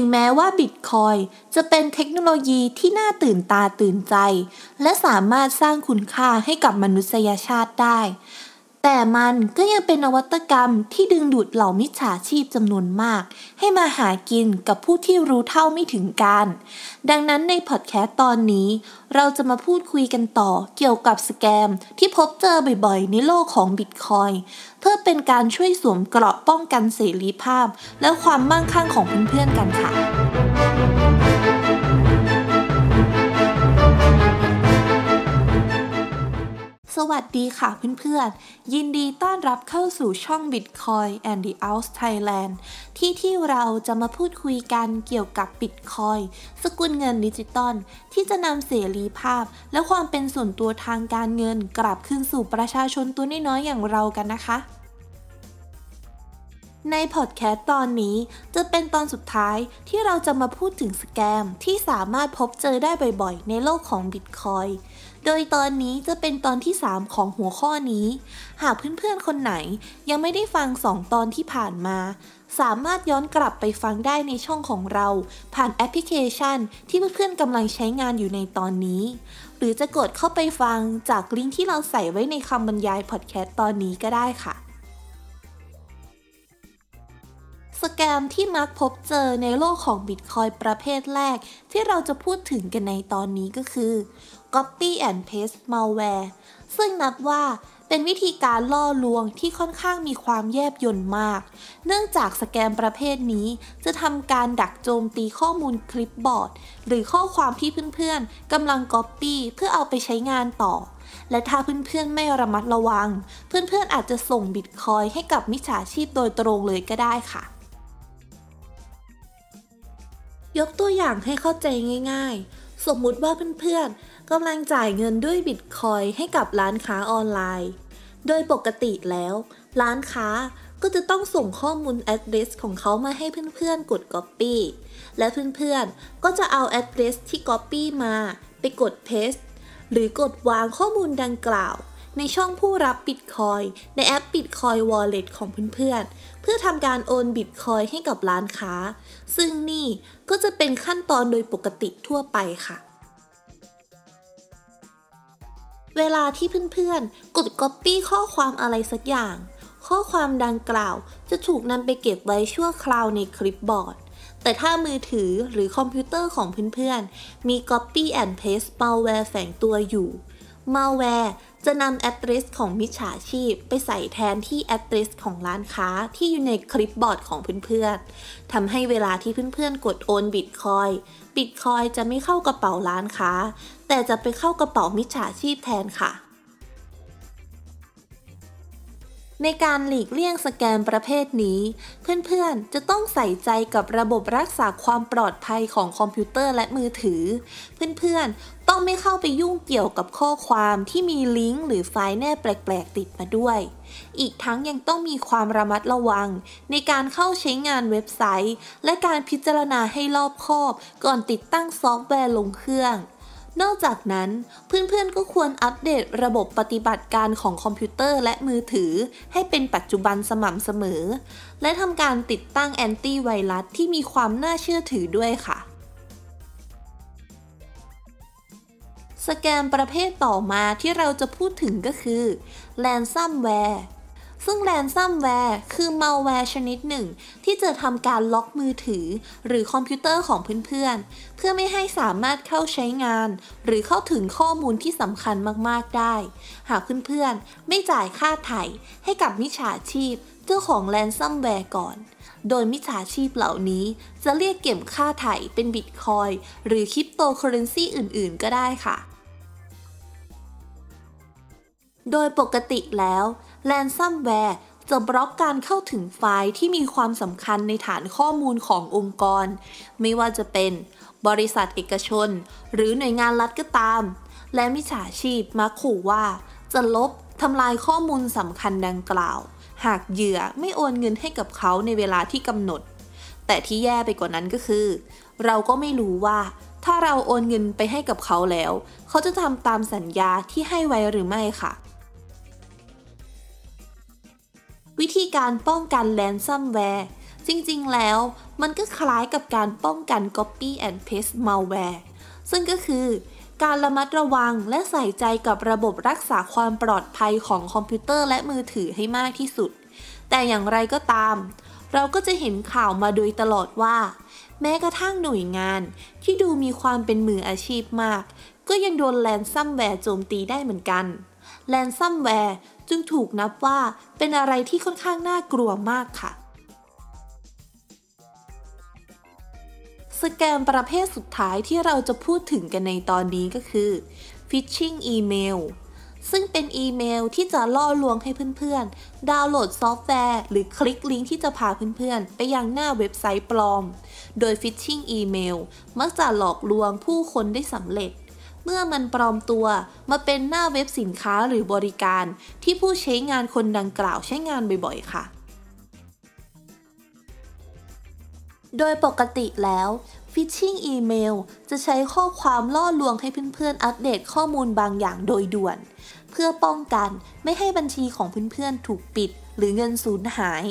ถึงแม้ว่าบิตคอยจะเป็นเทคโนโลยีที่น่าตื่นตาตื่นใจ และสามารถสร้างคุณค่าให้กับมนุษยชาติได้ แต่มันก็ยังเป็นนวัตกรรมที่ดึงดูดเหล่ามิจฉาชีพจำนวนมาก ให้มาหากินกับผู้ที่รู้เท่าไม่ถึงการ ดังนั้นในพอดแคสต์ตอนนี้ เราจะมาพูดคุยกันต่อเกี่ยวกับสแกม ที่พบเจอบ่อยๆ ในโลกของบิตคอยเพื่อเป็นการช่วยสวมเกราะป้องกันเสรีภาพ และความมั่งคั่งของเพื่อนๆกันค่ะ วัสดีค่ะเพื่อนๆ ยินดีต้อนรับเข้าสู่ช่อง Bitcoin and the Out Thailand ที่ที่เราจะมาพูดคุยกันเกี่ยวกับ Bitcoin สกุลเงินดิจิตอลที่จะนำเสรีภาพ และความเป็นส่วนตัวทางการเงินกลับคืนสู่ประชาชนตัวน้อยๆอย่างเรากันนะคะในพอดแคสต์ตอนนี้จะเป็นตอนสุดท้ายที่เราจะมาพูดถึงสแกมที่สามารถพบเจอได้บ่อยๆ ในโลกของ Bitcoin โดยตอนนี้จะเป็นตอนที่ 3 ของหัวข้อนี้ หากเพื่อนๆคนไหนยังไม่ได้ฟัง 2 ตอนที่ผ่านมา สามารถย้อนกลับไปฟังได้ในช่องของเรา ผ่านแอปพลิเคชัน ที่เพื่อนๆกำลังใช้งานอยู่ในตอนนี้ หรือจะกดเข้าไปฟังจากลิงก์ที่เราใส่ไว้ในคำบรรยายพอดแคสต์ตอนนี้ก็ได้ค่ะ scam ที่มักพบเจอในโลกของบิตคอยน์ประเภทแรก ที่เราจะพูดถึงกันในตอนนี้ก็คือ Copy and Paste Malware ซึ่งนับว่าเป็นวิธีการล่อลวงที่ค่อนข้างมีความแยบยลมาก เนื่องจาก scam ประเภทนี้จะทำการดักโจมตีข้อมูล clipboard หรือข้อความที่เพื่อนๆกำลังก๊อปปี้เพื่อเอาไปใช้งานต่อ และถ้าเพื่อนๆไม่ระมัดระวัง เพื่อนๆอาจจะส่งบิตคอยให้กับมิจฉาชีพโดยตรงเลยก็ได้ค่ะ ยกตัวอย่างให้เข้าใจง่าย ๆ สมมุติว่าเพื่อนๆกำลังจ่ายเงินด้วยบิตคอยให้กับร้านค้าออนไลน์ โดยปกติแล้ว ร้านค้าก็จะต้องส่งข้อมูล address ของเขามาให้เพื่อนๆ กด copy และเพื่อนๆ ก็จะเอา address ที่ copy มาไปกด paste หรือกดวางข้อมูลดังกล่าว ในช่องผู้รับบิตคอยในแอป Bitcoin Wallet ของเพื่อนๆ พื่อทำการโอนบิตคอยให้กับร้านค้า ซึ่งนี่ก็จะเป็นขั้นตอนโดยปกติทั่วไปค่ะ เวลาที่เพื่อนๆ กด Copy ข้อความอะไรสักอย่าง ข้อความดังกล่าวจะถูกนำไปเก็บไว้ชั่วคราวในคลิปบอร์ด แต่ถ้ามือถือหรือคอมพิวเตอร์ของเพื่อนๆ มี Copy and Paste malware แฝงตัวอยู่ malware จะนำ address ของมิจฉาชีพ ไปใส่แทนที่ address ของร้านค้าที่อยู่ใน clipboard ของเพื่อนๆทำให้เวลาที่เพื่อนๆ กดโอนบิตคอยน์ บิตคอยน์จะไม่เข้ากระเป๋าร้านค้า แต่จะไปเข้ากระเป๋ามิจฉาชีพแทนค่ะ ในการหลีกเลี่ยง scam ประเภทนี้ เพื่อนๆ จะต้องใส่ใจกับระบบรักษาความปลอดภัยของคอมพิวเตอร์และมือถือ เพื่อนๆ ต้องไม่เข้าไปยุ่งเกี่ยวกับข้อความที่มีลิงก์หรือไฟล์แนบแปลกๆ ติดมาด้วย อีกทั้งยังต้องมีความระมัดระวัง ในการเข้าใช้งานเว็บไซต์ และการพิจารณาให้รอบคอบ ก่อนติดตั้งซอฟต์แวร์ลงเครื่อง นอกจากนั้นเพื่อนๆก็ควรอัปเดตระบบปฏิบัติการของคอมพิวเตอร์และมือถือ ให้เป็นปัจจุบันสม่ำเสมอ และทำการติดตั้งแอนตี้ไวรัสที่มีความน่าเชื่อถือด้วยค่ะ scam ประเภทต่อมาที่เราจะพูดถึงก็คือ ransomware ซึ่ง ransomware คือมัลแวร์ชนิดหนึ่ง ที่จะทำการล็อกมือถือ หรือคอมพิวเตอร์ของเพื่อนๆ เพื่อไม่ให้สามารถเข้าใช้งาน หรือเข้าถึงข้อมูลที่สำคัญมากๆได้ หากเพื่อนๆ ไม่จ่ายค่าไถ่ให้กับมิจฉาชีพเจ้าของ ransomware ก่อน โดยมิจฉาชีพเหล่านี้จะเรียกเก็บค่าไถ่เป็นบิตคอยน์หรือคริปโตเคอเรนซีอื่นๆ ก็ได้ค่ะ โดยปกติแล้ว แ a นซัมแวร์จะบล็อกการเข้าถึงไฟล์ที่มีความสำคัญในฐานข้อมูลขององค์กร ไม่ว่าจะเป็นบริษัทเอกชน หรือหน่วยงานรัฐก็ตาม และมิจฉาชีพมักขู่ว่า จะลบทำลายข้อมูลสำคัญดังกล่าว หากเหยื่อไม่โอนเงินให้กับเขาในเวลาที่กำหนด แต่ที่แย่ไปกว่านั้นก็คือ เราก็ไม่รู้ว่า ถ้าเราโอนเงินไปให้กับเขาแล้ว เขาจะทำตามสัญญาที่ให้ไว้หรือไม่ค่ะ วิธีการป้องกันแลนซัมแวร์จริงๆ แล้วมันก็คล้ายกับการป้องกัน Copy and Paste Malware ซึ่งก็คือ การระมัดระวังและใส่ใจกับระบบรักษาความปลอดภัยของคอมพิวเตอร์และมือถือให้มากที่สุด แต่อย่างไรก็ตาม เราก็จะเห็นข่าวมาโดยตลอดว่า แม้กระทั่งหน่วยงานที่ดูมีความเป็นมืออาชีพมาก ก็ยังโดน ransomware โจมตีได้เหมือนกัน ransomware จึงถูกนับว่าเป็นอะไรที่ค่อนข้างน่ากลัวมากค่ะ สแกมประเภทสุดท้ายที่เราจะพูดถึงกันในตอนนี้ก็คือ phishing email ซึ่งเป็นอีเมลที่จะล่อลวงให้เพื่อนๆ ดาวน์โหลดซอฟต์แวร์ หรือคลิกลิงก์ที่จะพาเพื่อนๆ ไปยังหน้าเว็บไซต์ปลอม โดย phishing อีเมลมักจะหลอกลวงผู้คนได้สำเร็จ เมื่อมันปลอมตัวมาเป็นหน้าเว็บสินค้าหรือบริการ ที่ผู้ใช้งานคนดังกล่าวใช้งานบ่อยๆ ค่ะ โดยปกติแล้ว Phishing อีเมลจะใช้ข้อความล่อลวงให้เพื่อนๆ อัปเดตข้อมูลบางอย่างโดยด่วน เพื่อป้องกันไม่ให้บัญชีของเพื่อนๆ ถูกปิด หรือเงินสูญหาย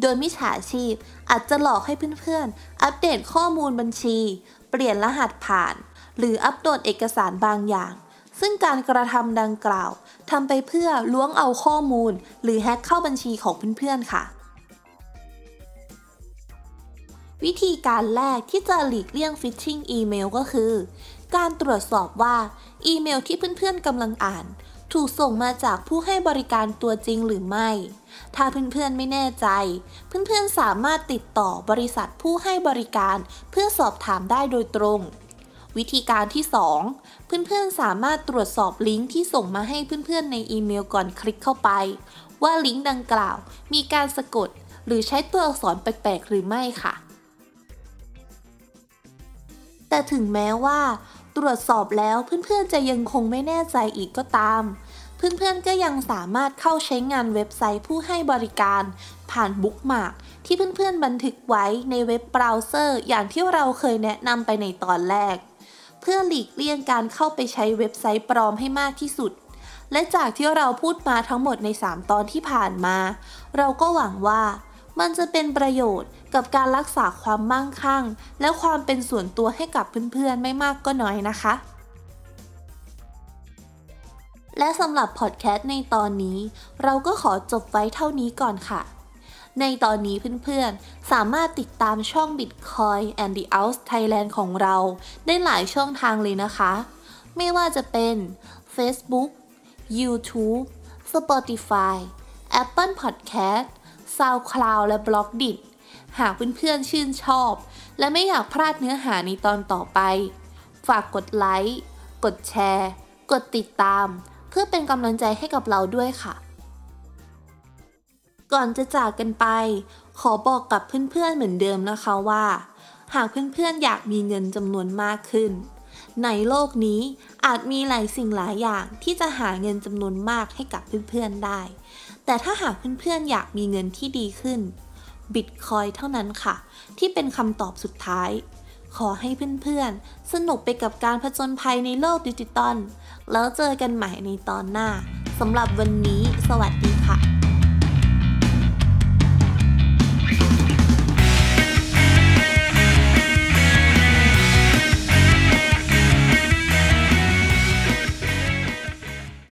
โดยมิจฉาชีพอาจจะหลอกให้เพื่อนๆ อัปเดตข้อมูลบัญชี เปลี่ยนรหัสผ่าน หรืออัปโหลดเอกสารบางอย่าง ซึ่งการกระทำดังกล่าวทำไปเพื่อล้วงเอาข้อมูล หรือแฮ็กเข้าบัญชีของเพื่อนๆค่ะ วิธีการแรกที่จะหลีกเลี่ยง phishing อีเมลก็คือ การตรวจสอบว่าอีเมลที่เพื่อนๆกำลังอ่านถูกส่งมาจากผู้ให้บริการตัวจริงหรือไม่ ถ้าเพื่อนๆไม่แน่ใจ เพื่อนๆสามารถติดต่อบริษัทผู้ให้บริการเพื่อสอบถามได้โดยตรง วิธีการที่ 2 เพื่อนๆ สามารถตรวจสอบลิงก์ที่ส่งมาให้เพื่อนๆ ในอีเมลก่อนคลิกเข้าไป ว่าลิงก์ดังกล่าว มีการสะกด หรือใช้ตัวอักษรแปลกๆ หรือไม่ค่ะ แต่ถึงแม้ว่า ตรวจสอบแล้วเพื่อนๆ จะยังคงไม่แน่ใจอีกก็ตาม เพื่อนๆ ก็ยังสามารถเข้าใช้งานเว็บไซต์ผู้ให้บริการ ผ่าน bookmark ที่เพื่อนๆ บันทึกไว้ใน web browser อย่างที่เราเคยแนะนำไปในตอนแรก เพื่อหลีกเลี่ยงการเข้าไปใช้เว็บไซต์ปลอมให้มากที่สุด และจากที่เราพูดมาทั้งหมดใน 3 ตอนที่ผ่านมา เราก็หวังว่ามันจะเป็นประโยชน์กับการรักษาความมั่งคั่ง และความเป็นส่วนตัวให้กับเพื่อนๆ ไม่มากก็น้อยนะคะ และสำหรับพอดแคสต์ในตอนนี้ เราก็ขอจบไว้เท่านี้ก่อนค่ะ ในตอนนี้เพื่อนๆ สามารถติดตามช่อง Bitcoin and the Out Thailand ของเรา ได้หลายช่องทางเลยนะคะ ไม่ว่าจะเป็น Facebook YouTube Spotify Apple Podcast SoundCloud และ b l o g d i t หากเพื่อนๆชื่นชอบ และไม่อยากพลาดเนื้อหาในตอนต่อไป ฝากกดไลค์ กดแชร์ กดติดตาม เพื่อเป็นกำลังใจให้กับเราด้วยค่ะ ก่อนจะจากกันไป ขอบอกกับเพื่อนๆเหมือนเดิมนะคะว่า หากเพื่อนๆอยากมีเงินจำนวนมากขึ้น ในโลกนี้อาจมีหลายสิ่งหลายอย่างที่จะหาเงินจำนวนมากให้กับเพื่อนๆได้ แต่ถ้าหากเพื่อนๆอยากมีเงินที่ดีขึ้นบิตคอยเท่านั้นค่ะ ที่เป็นคำตอบสุดท้าย ขอให้เพื่อนๆ สนุกไปกับการผจญภัยในโลกดิจิตอลแล้วเจอกันใหม่ในตอนหน้าสำหรับวันนี้ สวัสดีค่ะ